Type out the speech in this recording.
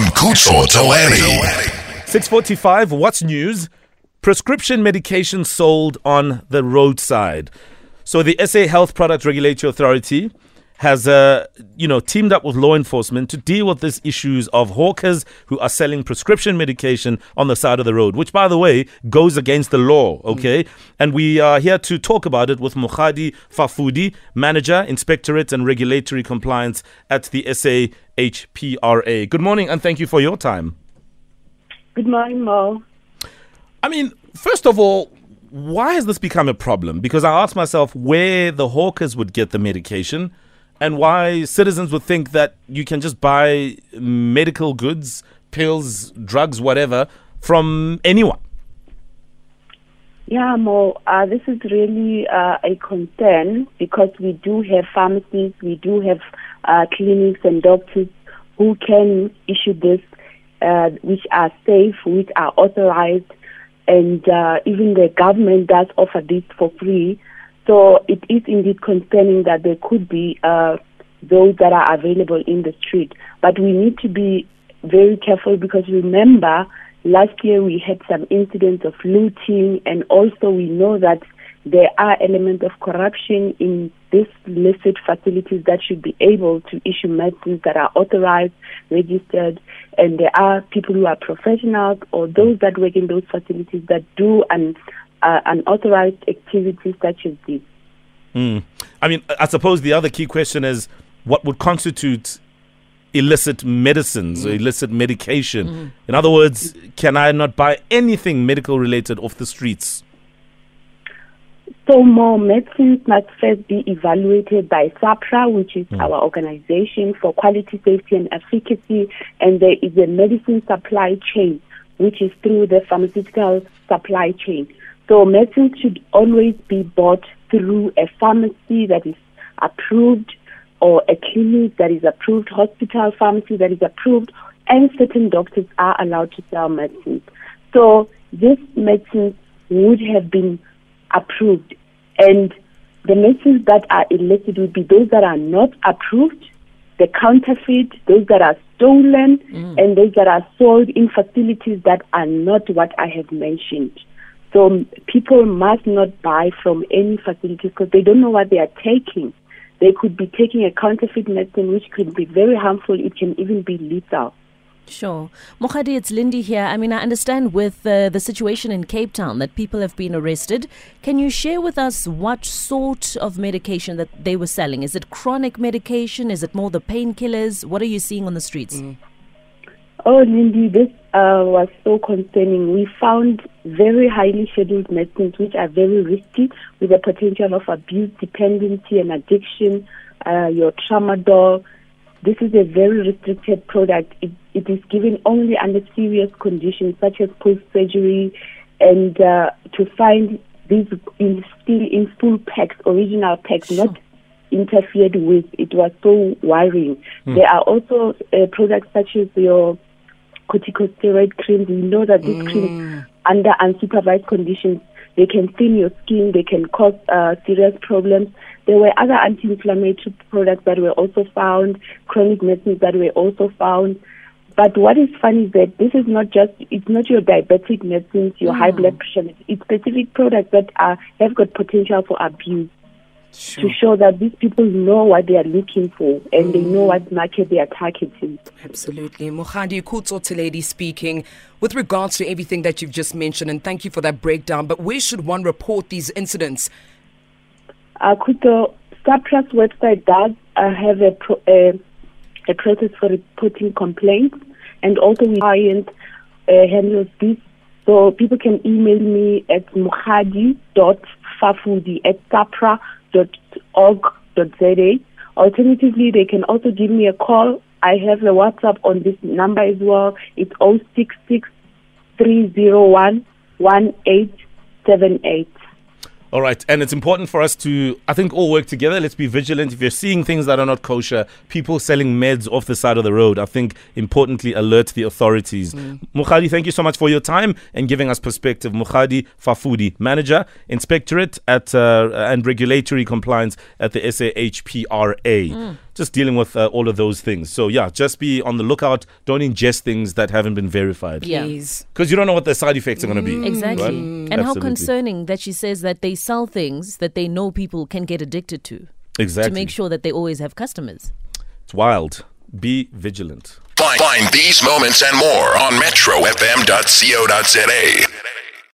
and Kutso Taweri. 645, what's news? Prescription medication sold on the roadside. So the SA Health Product Regulatory Authority has uh, you know teamed up with law enforcement to deal with these issues of hawkers who are selling prescription medication on the side of the road, which by the way goes against the law. Okay, mm. and we are here to talk about it with Mokgadi Fafudi, manager, inspectorate and regulatory compliance at the SAHPRA. Good morning, and thank you for your time. Good morning, Mo. I mean, first of all, why has this become a problem? Because I asked myself where the hawkers would get the medication and why citizens would think that you can just buy medical goods, pills, drugs, whatever, from anyone. Yeah, Mo, uh, this is really uh, a concern because we do have pharmacies, we do have uh, clinics and doctors who can issue this, uh, which are safe, which are authorized, and uh, even the government does offer this for free. So it is indeed concerning that there could be uh, those that are available in the street. But we need to be very careful because remember, last year we had some incidents of looting, and also we know that there are elements of corruption in these listed facilities that should be able to issue medicines that are authorized, registered, and there are people who are professionals or those that work in those facilities that do an uh, unauthorized activities such as this. Mm. I mean, I suppose the other key question is what would constitute illicit medicines mm. or illicit medication. Mm. In other words, can I not buy anything medical related off the streets? So more medicines must first be evaluated by SAHPRA, which is mm. our organization for quality, safety and efficacy. And there is a medicine supply chain, which is through the pharmaceutical supply chain. So medicines should always be bought through a pharmacy that is approved or a clinic that is approved, hospital, pharmacy that is approved, and certain doctors are allowed to sell medicines. So this medicine would have been approved, and the medicines that are illicit would be those that are not approved, the counterfeit, those that are stolen, mm. and those that are sold in facilities that are not what I have mentioned. So people must not buy from any facilities because they don't know what they are taking. They could be taking a counterfeit medicine, which could be very harmful. It can even be lethal. Sure. Mokgadi, it's Lindy here. I mean, I understand with uh, the situation in Cape Town that people have been arrested. Can you share with us what sort of medication that they were selling? Is it chronic medication? Is it more the painkillers? What are you seeing on the streets? Mm. Oh, Lindy, this uh, was so concerning. We found very highly scheduled medicines which are very risky with the potential of abuse, dependency, and addiction. Uh, your tramadol. This is a very restricted product. It, it is given only under serious conditions such as post surgery, and uh, to find these in still in full packs, original packs, sure. not interfered with. It was so worrying. Mm. There are also uh, products such as your corticosteroid creams. We know that these mm. creams, under unsupervised conditions, they can thin your skin, they can cause uh, serious problems. There were other anti-inflammatory products that were also found, chronic medicines that were also found. But what is funny is that this is not just, it's not your diabetic medicines, your mm. high blood pressure, it's specific products that are, have got potential for abuse sure. to show that these people know what they are looking for and mm. they know what market they are targeting. Absolutely. Mokgadi Kutso the lady speaking. With regards to everything that you've just mentioned, and thank you for that breakdown, but where should one report these incidents? Uh, Kuto, website does uh, have a, pro, uh, a process for reporting complaints, and also we client uh, handles this. So people can email me at mokgadi.fafudi at sahpra.com www.org.za. Alternatively, they can also give me a call. I have a WhatsApp on this number as well. It's 066 301 1878. All right. And it's important for us to, I think, all work together. Let's be vigilant. If you're seeing things that are not kosher, people selling meds off the side of the road, I think importantly alert the authorities. Mm. Mokgadi, thank you so much for your time and giving us perspective. Mokgadi Fafudi, Manager, Inspectorate at uh, and Regulatory Compliance at the SAHPRA. Mm. Just dealing with uh, all of those things. So yeah, just be on the lookout. Don't ingest things that haven't been verified. Yeah. Please. Because you don't know what the side effects are going to be. Exactly. right? And how concerning that she says that they sell things that they know people can get addicted to Exactly. to make sure that they always have customers. It's wild. Be vigilant. Find, find these moments and more on metrofm.co.za.